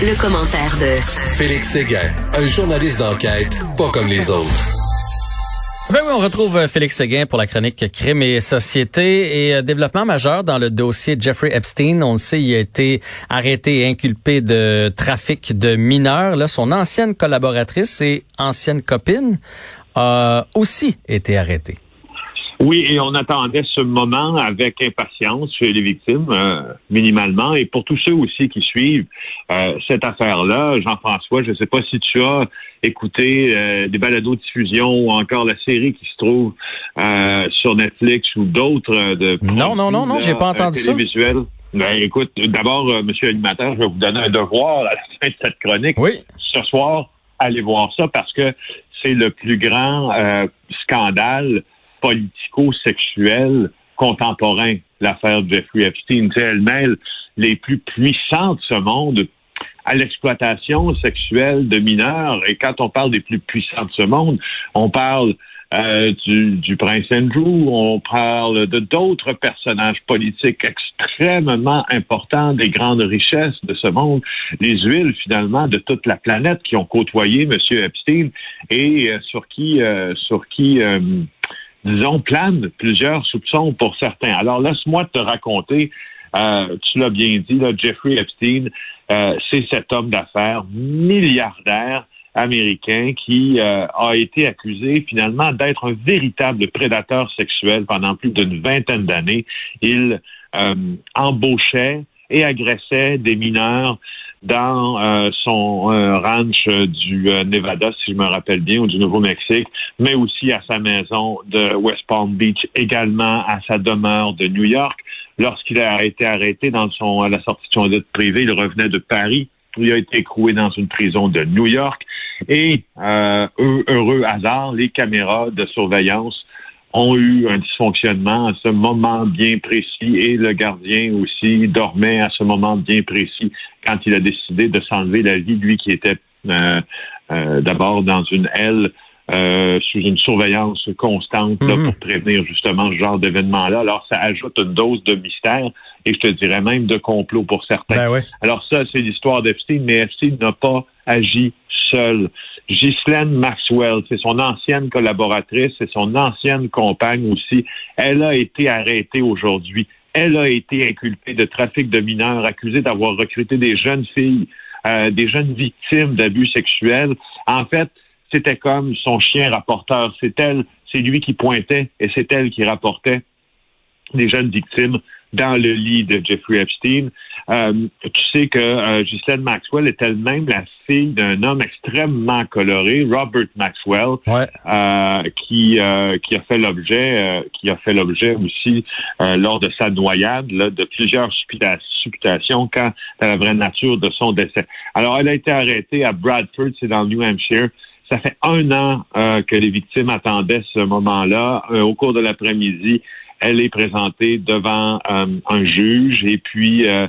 Le, commentaire de Félix Séguin, un journaliste d'enquête pas comme les autres. Ben oui, on retrouve euh, Félix Séguin pour la chronique Crime et Société et euh, développement majeur dans le dossier Jeffrey Epstein. On le sait, il a été arrêté et inculpé de trafic de mineurs. Là, son ancienne collaboratrice et ancienne copine a aussi été arrêtée. Oui, et on attendait ce moment avec impatience chez les victimes, euh, minimalement, et pour tous ceux aussi qui suivent euh, cette affaire-là, Jean-François, je ne sais pas si tu as écouté euh, des balados de diffusion ou encore la série qui se trouve sur Netflix ou d'autres de non non non non, j'ai pas entendu ça. Ben, écoute, d'abord, Monsieur l'animateur, je vais vous donner un devoir à la fin de cette chronique. Oui. Ce soir, allez voir ça parce que c'est le plus grand scandale politico-sexuel contemporain, l'affaire Jeffrey Epstein. elle mêle les plus puissants de ce monde à l'exploitation sexuelle de mineurs. Et quand on parle des plus puissants de ce monde, on parle euh, du, prince Andrew, on parle de d'autres personnages politiques extrêmement importants, des grandes richesses de ce monde, les huiles finalement de toute la planète qui ont côtoyé M. Epstein et euh, sur qui, euh, sur qui disons, plane plusieurs soupçons pour certains. Alors, laisse-moi te raconter, euh, tu l'as bien dit, là, Jeffrey Epstein, euh, c'est cet homme d'affaires milliardaire américain qui euh, a été accusé finalement d'être un véritable prédateur sexuel pendant plus d'une vingtaine d'années. Il embauchait et agressait des mineurs dans euh, son euh, ranch du euh, Nevada, si je me rappelle bien, ou du Nouveau-Mexique, mais aussi à sa maison de West Palm Beach, également à sa demeure de New York. Lorsqu'il a été arrêté dans son à la sortie de son lit privé, il revenait de Paris. Il a été écroué dans une prison de New York. Et heureux hasard, les caméras de surveillance ont eu un dysfonctionnement à ce moment bien précis et le gardien aussi dormait à ce moment bien précis quand il a décidé de s'enlever la vie, lui qui était euh, euh, d'abord dans une aile euh, sous une surveillance constante là, mhm. pour prévenir justement ce genre d'événement-là. Alors, ça ajoute une dose de mystère et je te dirais même de complot pour certains. Ben Alors ça, c'est l'histoire d'Epstein, mais Epstein n'a pas agi seul. Ghislaine Maxwell, c'est son ancienne collaboratrice, c'est son ancienne compagne aussi. Elle a été arrêtée aujourd'hui. Elle a été inculpée de trafic de mineurs, accusée d'avoir recruté des jeunes filles, euh, des jeunes victimes d'abus sexuels. En fait, c'était comme son chien rapporteur. C'est elle, c'est lui qui pointait et c'est elle qui rapportait des jeunes victimes dans le lit de Jeffrey Epstein. Euh, tu sais que euh, Ghislaine Maxwell est elle-même la fille d'un homme extrêmement coloré, Robert Maxwell, euh, qui euh, qui a fait l'objet euh, qui a fait l'objet aussi lors de sa noyade là, de plusieurs supputations quant à la vraie nature de son décès. Alors, elle a été arrêtée à Bradford, c'est dans le New Hampshire. Ça fait un an que les victimes attendaient ce moment-là. au cours de l'après-midi, elle est présentée devant euh, un juge et puis euh,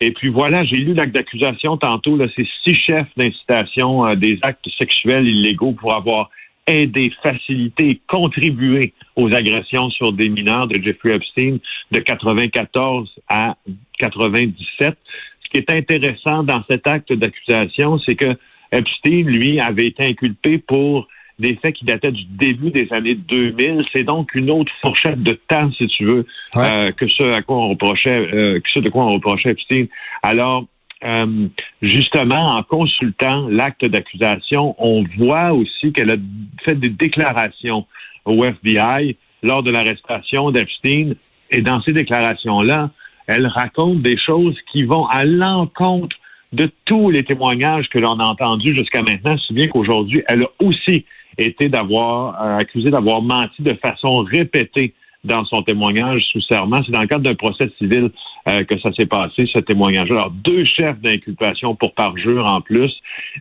et puis voilà, j'ai lu l'acte d'accusation tantôt. Là, c'est six chefs d'incitation euh, des actes sexuels illégaux pour avoir aidé, facilité et contribué aux agressions sur des mineurs de Jeffrey Epstein de 94 à 97. Ce qui est intéressant dans cet acte d'accusation, c'est que Epstein, lui, avait été inculpé pour des faits qui dataient du début des années 2000. C'est donc une autre fourchette de temps, si tu veux, euh, que ce à quoi on reprochait, euh, que ce de quoi on reprochait Epstein. Alors, euh, justement, en consultant l'acte d'accusation, on voit aussi qu'elle a fait des déclarations au FBI lors de l'arrestation d'Epstein. Et dans ces déclarations-là, elle raconte des choses qui vont à l'encontre de tous les témoignages que l'on a entendus jusqu'à maintenant, si bien qu'aujourd'hui, elle a aussi était d'avoir euh, accusé d'avoir menti de façon répétée dans son témoignage sous serment. C'est dans le cadre d'un procès civil euh, que ça s'est passé, ce témoignage. Alors, deux chefs d'inculpation pour parjure en plus.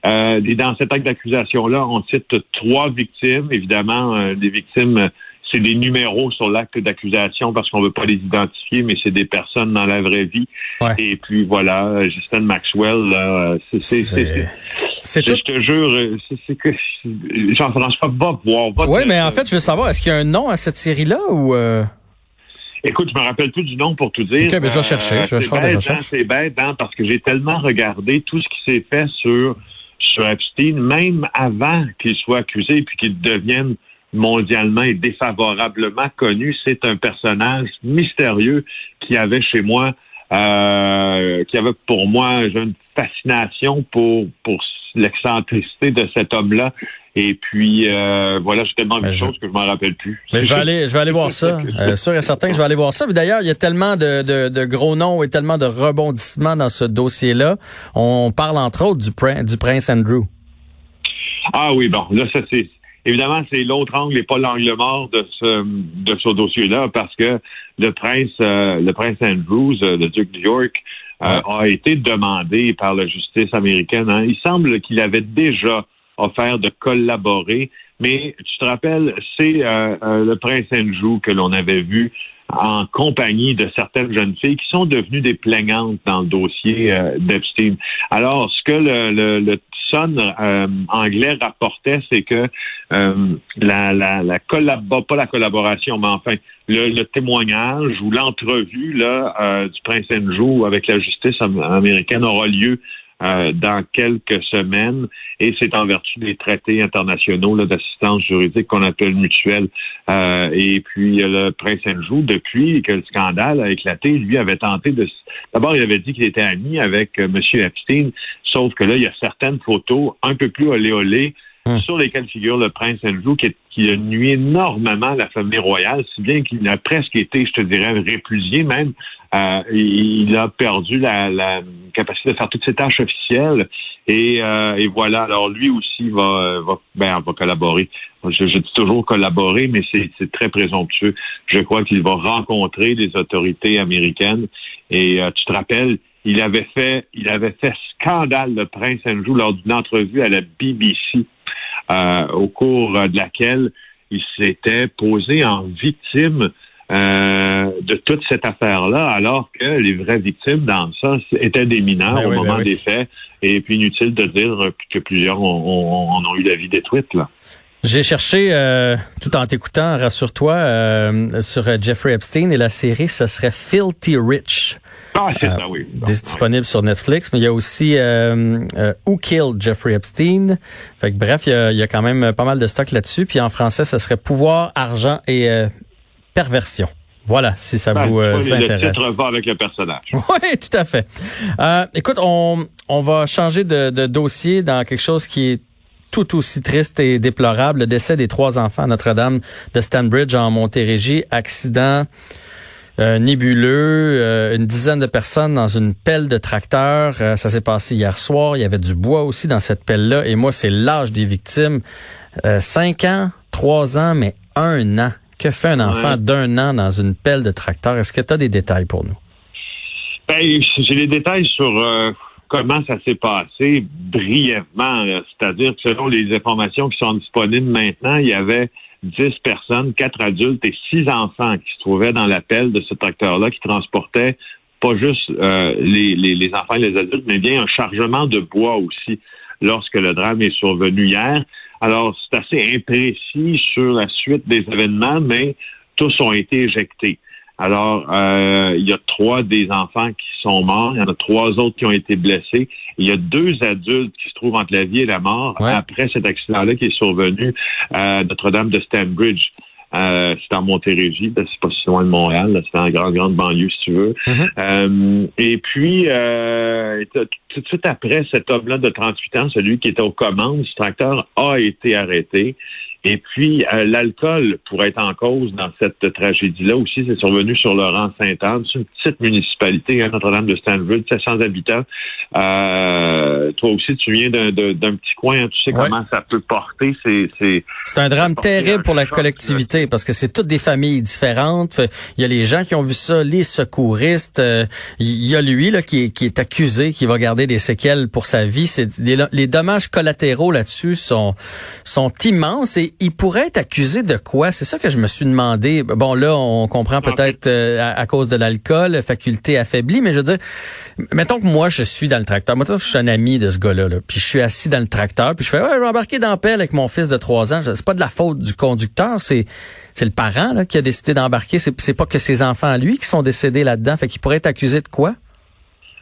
Euh, et dans cet acte d'accusation-là, on cite trois victimes. Évidemment, euh, des victimes c'est des numéros sur l'acte d'accusation parce qu'on veut pas les identifier, mais c'est des personnes dans la vraie vie. Ouais. Et puis voilà, Justin Maxwell, là, c'est, c'est, je te jure, c'est, que Jean-François va voir. Va Oui, te- mais en fait, je veux savoir, est-ce qu'il y a un nom à cette série-là ou euh, Écoute, je me rappelle plus du nom pour tout dire. Ok, mais je vais chercher, je vais faire bête, recherches. hein, c'est bête, hein, parce que j'ai tellement regardé tout ce qui s'est fait sur, sur Epstein, même avant qu'il soit accusé puis qu'il devienne mondialement et défavorablement connu. C'est un personnage mystérieux qui avait chez moi, euh, qui avait pour moi une fascination pour, pour l'excentricité de cet homme-là. Et puis, euh, voilà, j'ai tellement de choses que je m'en rappelle plus. Mais je vais aller, je vais aller voir ça. Euh, sûr et certain que je vais aller voir ça. Mais d'ailleurs, il y a tellement de, de, de gros noms et tellement de rebondissements dans ce dossier-là. On parle entre autres du, prin- du prince Andrew. Ah oui, bon, là, ça c'est. Évidemment, c'est l'autre angle et pas l'angle mort de ce de ce dossier-là, parce que le prince, euh, le prince Andrews, euh, le duc de York, euh, a été demandé par la justice américaine. hein. Il semble qu'il avait déjà offert de collaborer, mais tu te rappelles, c'est euh, euh, le prince Andrew que l'on avait vu en compagnie de certaines jeunes filles qui sont devenues des plaignantes dans le dossier euh, d'Epstein. Alors, ce que le, le, le Euh, anglais rapportait, c'est que euh, la, pas la collaboration, mais enfin le, témoignage ou l'entrevue là euh, du prince Andrew avec la justice am- américaine aura lieu euh, dans quelques semaines et c'est en vertu des traités internationaux d'assistance juridique qu'on appelle mutuelle. Euh, et puis euh, le prince Andrew, depuis que le scandale a éclaté, lui avait tenté de... D'abord, il avait dit qu'il était ami avec M. Epstein, sauf que là, il y a certaines photos un peu plus olé Hum. sur lesquelles figure le prince Andrew qui, qui a nuit énormément à la famille royale, si bien qu'il a presque été, je te dirais, répudié même. Euh, il, a perdu la, la capacité de faire toutes ses tâches officielles. Et, euh, et voilà, alors lui aussi va, va, ben, va collaborer. Je, je dis toujours collaborer, mais c'est c'est très présomptueux. Je crois qu'il va rencontrer les autorités américaines. Et euh, tu te rappelles, il avait fait, il avait fait scandale le prince Andrew lors d'une entrevue à la BBC, euh, au cours de laquelle il s'était posé en victime euh, de toute cette affaire-là, alors que les vraies victimes dans ça étaient des mineurs Ben au oui, ben moment oui. des faits. Et puis inutile de dire que plusieurs ont, ont- en ont eu la vie détruite. Là. J'ai cherché, euh, tout en t'écoutant, rassure-toi, euh, sur euh, Jeffrey Epstein et la série, ce serait Filthy Rich. Ah, c'est Euh, ça, oui. Dis- disponible sur Netflix, mais il y a aussi euh, euh, Who Killed Jeffrey Epstein? Fait que, bref, il y, a, il y a quand même pas mal de stock là-dessus. Puis en français, ce serait Pouvoir, argent et euh, perversion. Voilà, si ça Ben, vous euh, le intéresse. titre va avec le personnage. Oui, tout à fait. Euh, écoute, on, on va changer de, de dossier dans quelque chose qui est tout aussi triste et déplorable, le décès des trois enfants à Notre-Dame de Stanbridge en Montérégie, accident euh, nébuleux, euh, une dizaine de personnes dans une pelle de tracteur. Euh, ça s'est passé hier soir. Il y avait du bois aussi dans cette pelle-là. Et moi, c'est l'âge des victimes. Euh, cinq ans, trois ans, mais un an. Que fait un enfant Ouais. d'un an dans une pelle de tracteur? Est-ce que tu as des détails pour nous? Ben, j'ai les détails sur comment ça s'est passé brièvement. C'est-à-dire que selon les informations qui sont disponibles maintenant, il y avait 10 personnes, 4 adultes et 6 enfants qui se trouvaient dans l'appel de ce tracteur-là qui transportait pas juste euh, les, les, les enfants et les adultes, mais bien un chargement de bois aussi lorsque le drame est survenu hier. Alors, c'est assez imprécis sur la suite des événements, mais tous ont été éjectés. Alors, euh, il y a trois des enfants qui sont morts, il y en a trois autres qui ont été blessés. Il y a deux adultes qui se trouvent entre la vie et la mort Ouais. après cet accident-là qui est survenu à Notre-Dame de Stanbridge. Euh, c'est en Montérégie, ben, c'est pas si loin de Montréal, c'est en grande, grande banlieue, si tu veux. Mhm. Euh, et puis, euh, tout tout de suite après, cet homme-là de 38 ans, celui qui était aux commandes du tracteur, a été arrêté. Et puis, euh, l'alcool pourrait être en cause dans cette tragédie-là aussi. C'est survenu sur le rang Sainte-Anne. C'est une petite municipalité, hein, Notre-Dame de Stanville, 700 habitants. Euh, toi aussi, tu viens d'un petit coin. Hein, tu sais comment ça peut porter. C'est un drame terrible pour la collectivité parce que c'est toutes des familles différentes. Il y a les gens qui ont vu ça, les secouristes. Euh, il y a lui là qui est, qui est accusé, qui va garder des séquelles pour sa vie. C'est les dommages collatéraux là-dessus sont sont immenses et il pourrait être accusé de quoi? C'est ça que je me suis demandé. Bon là, on comprend peut-être euh, à, cause de l'alcool, faculté affaiblie, mais je veux dire, mettons que moi je suis dans le tracteur. Moi, je suis un ami de ce gars-là, là, puis je suis assis dans le tracteur, puis je fais ouais, je vais embarquer dans pelle avec mon fils de trois ans. C'est pas de la faute du conducteur, c'est c'est le parent là, qui a décidé d'embarquer. C'est, c'est pas que ses enfants lui qui sont décédés là-dedans. Fait qu'il pourrait être accusé de quoi?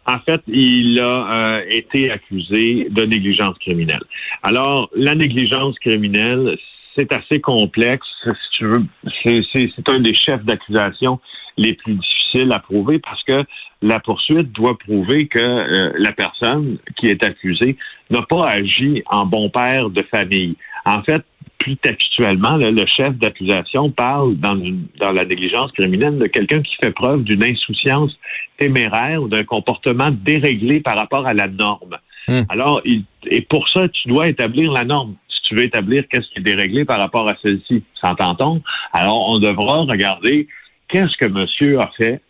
En fait, il a euh, été accusé de négligence criminelle. Alors, la négligence criminelle, c'est assez complexe. Si tu veux, c'est un des chefs d'accusation les plus difficiles à prouver parce que la poursuite doit prouver que euh, la personne qui est accusée n'a pas agi en bon père de famille. En fait, plus textuellement, le chef d'accusation parle dans, dans la négligence criminelle de quelqu'un qui fait preuve d'une insouciance téméraire ou d'un comportement déréglé par rapport à la norme. Hmm. Alors, il, et pour ça, tu dois établir la norme tu veux établir qu'est-ce qui est déréglé par rapport à celle-ci. S'entend-on? Alors, on devra regarder qu'est-ce que monsieur a fait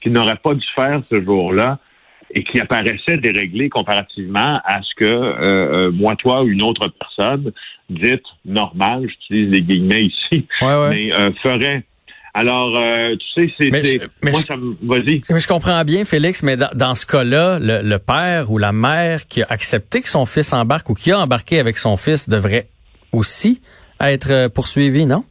qu'il n'aurait pas dû faire ce jour-là et qui apparaissait déréglé comparativement à ce que euh, euh, moi, toi ou une autre personne dite normale, j'utilise les guillemets ici, mais euh, ferait. Alors, tu sais, c'est moi, ça vas-y. Mais je comprends bien, Félix, mais dans, ce cas-là, le, père ou la mère qui a accepté que son fils embarque ou qui a embarqué avec son fils devrait aussi être poursuivi, non?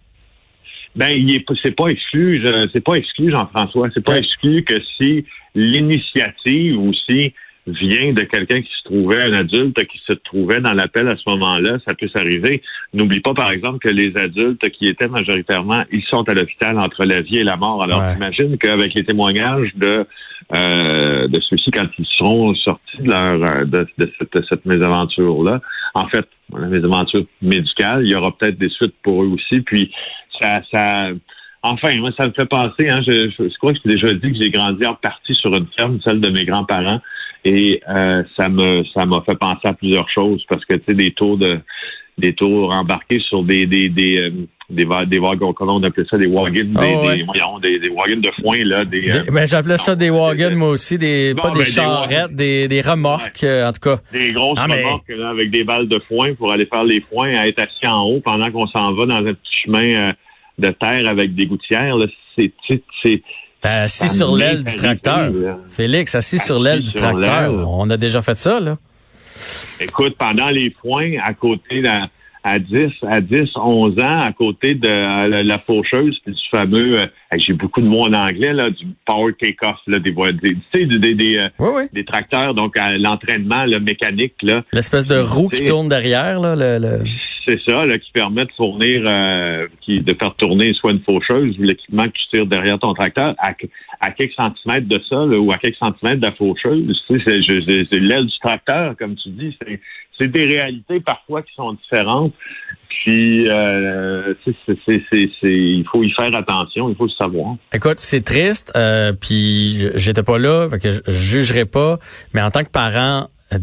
Ben, il est, c'est pas exclu, c'est pas exclu, Jean-François. C'est pas exclu que si l'initiative aussi vient de quelqu'un qui se trouvait, un adulte qui se trouvait dans l'appel à ce moment-là, ça peut s'arriver. N'oublie pas, par exemple, que les adultes qui étaient majoritairement, ils sont à l'hôpital entre la vie et la mort. Alors, imagine qu'avec les témoignages de euh, de ceux-ci, quand ils seront sortis de leur de, cette, cette mésaventure-là, en fait, la mésaventure médicale, il y aura peut-être des suites pour eux aussi. Puis ça, ça Enfin, moi, ça me fait penser, hein, je, je, crois que j'ai déjà dit que j'ai grandi en partie sur une ferme, celle de mes grands-parents, et euh, ça me ça m'a fait penser à plusieurs choses parce que tu sais des tours de des tours embarqués sur des des des euh, des, des wagons, comment on appelait ça, des wagons, des, oh, des, des, des, wagons de foin, là. Des, euh, ben, j'appelais ça des wagons, moi aussi, des, pas des ben, charrettes, des, des remorques, en tout cas. Des grosses ah, remorques, là, avec des balles de foin pour aller faire les foins, à être assis en haut pendant qu'on s'en va dans un petit chemin de terre avec des gouttières, c'est, c'est, ben, assis sur l'aile du tracteur. Félix, assis sur l'aile du tracteur. On a déjà fait ça, là. Écoute, pendant les foins, à côté à 10, à 10, 11 ans, à côté de la, faucheuse, puis du fameux, euh, j'ai beaucoup de mots en anglais, là, du power take-off, là, des, des, des, des, des, euh, des tracteurs, donc l'entraînement le mécanique. là. L'espèce de roue qui tourne derrière, là, le... le c'est ça, là, qui permet de fournir, euh, qui, de faire tourner soit une faucheuse ou l'équipement que tu tires derrière ton tracteur à, à quelques centimètres de ça, ou à quelques centimètres de la faucheuse. Tu sais, c'est l'aile du tracteur, comme tu dis. C'est des réalités parfois qui sont différentes. Puis, euh, il faut y faire attention, il faut le savoir. Écoute, c'est triste, euh, puis j'étais pas là, fait que je, je jugerai pas, mais en tant que parent, euh,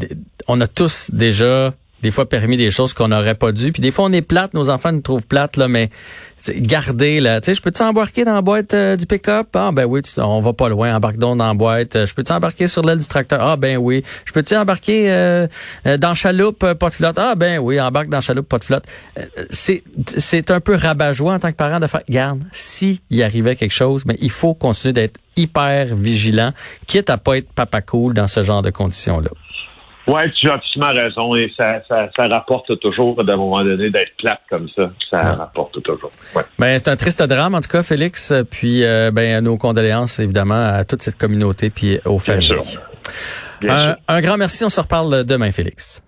on a tous déjà des fois permis des choses qu'on n'aurait pas dû. Puis des fois, on est plate, nos enfants nous trouvent plate, là, mais garder, là. Tu sais, je peux-tu embarquer dans la boîte euh, du pick-up? Ah, ben oui, on va pas loin, embarque donc dans la boîte. Euh, je peux-tu embarquer sur l'aile du tracteur? Ah, ben oui. Je peux-tu embarquer euh, dans chaloupe, pas de flotte? Ah, ben oui, embarque dans chaloupe, pas de flotte. c'est, c'est un peu rabat-joie en tant que parent de faire, garde, si il arrivait quelque chose, mais il faut continuer d'être hyper vigilant, quitte à pas être papa cool dans ce genre de conditions-là. Oui, tu as absolument raison. Et ça, ça, ça rapporte toujours, d'un moment donné, d'être plate comme ça. Ça rapporte toujours. Ouais. Ben, c'est un triste drame, en tout cas, Félix. Puis, euh, ben, nos condoléances, évidemment, à toute cette communauté puis aux familles. Bien sûr. un grand merci. On se reparle demain, Félix.